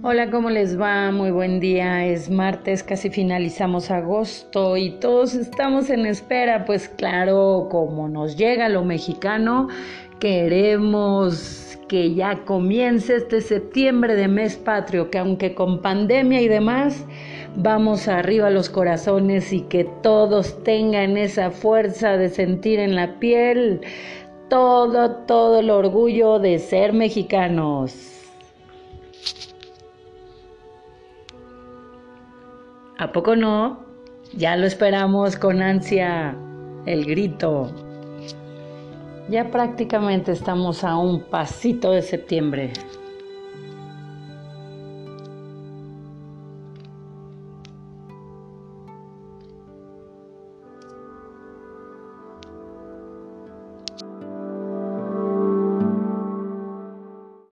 Hola, ¿cómo les va? Muy buen día. Es martes, casi finalizamos agosto y todos estamos en espera. Pues claro, como nos llega lo mexicano, queremos que ya comience este septiembre de mes patrio, que aunque con pandemia y demás, vamos arriba los corazones y que todos tengan esa fuerza de sentir en la piel todo, todo el orgullo de ser mexicanos. ¿A poco no? Ya lo esperamos con ansia el grito. Ya prácticamente estamos a un pasito de septiembre.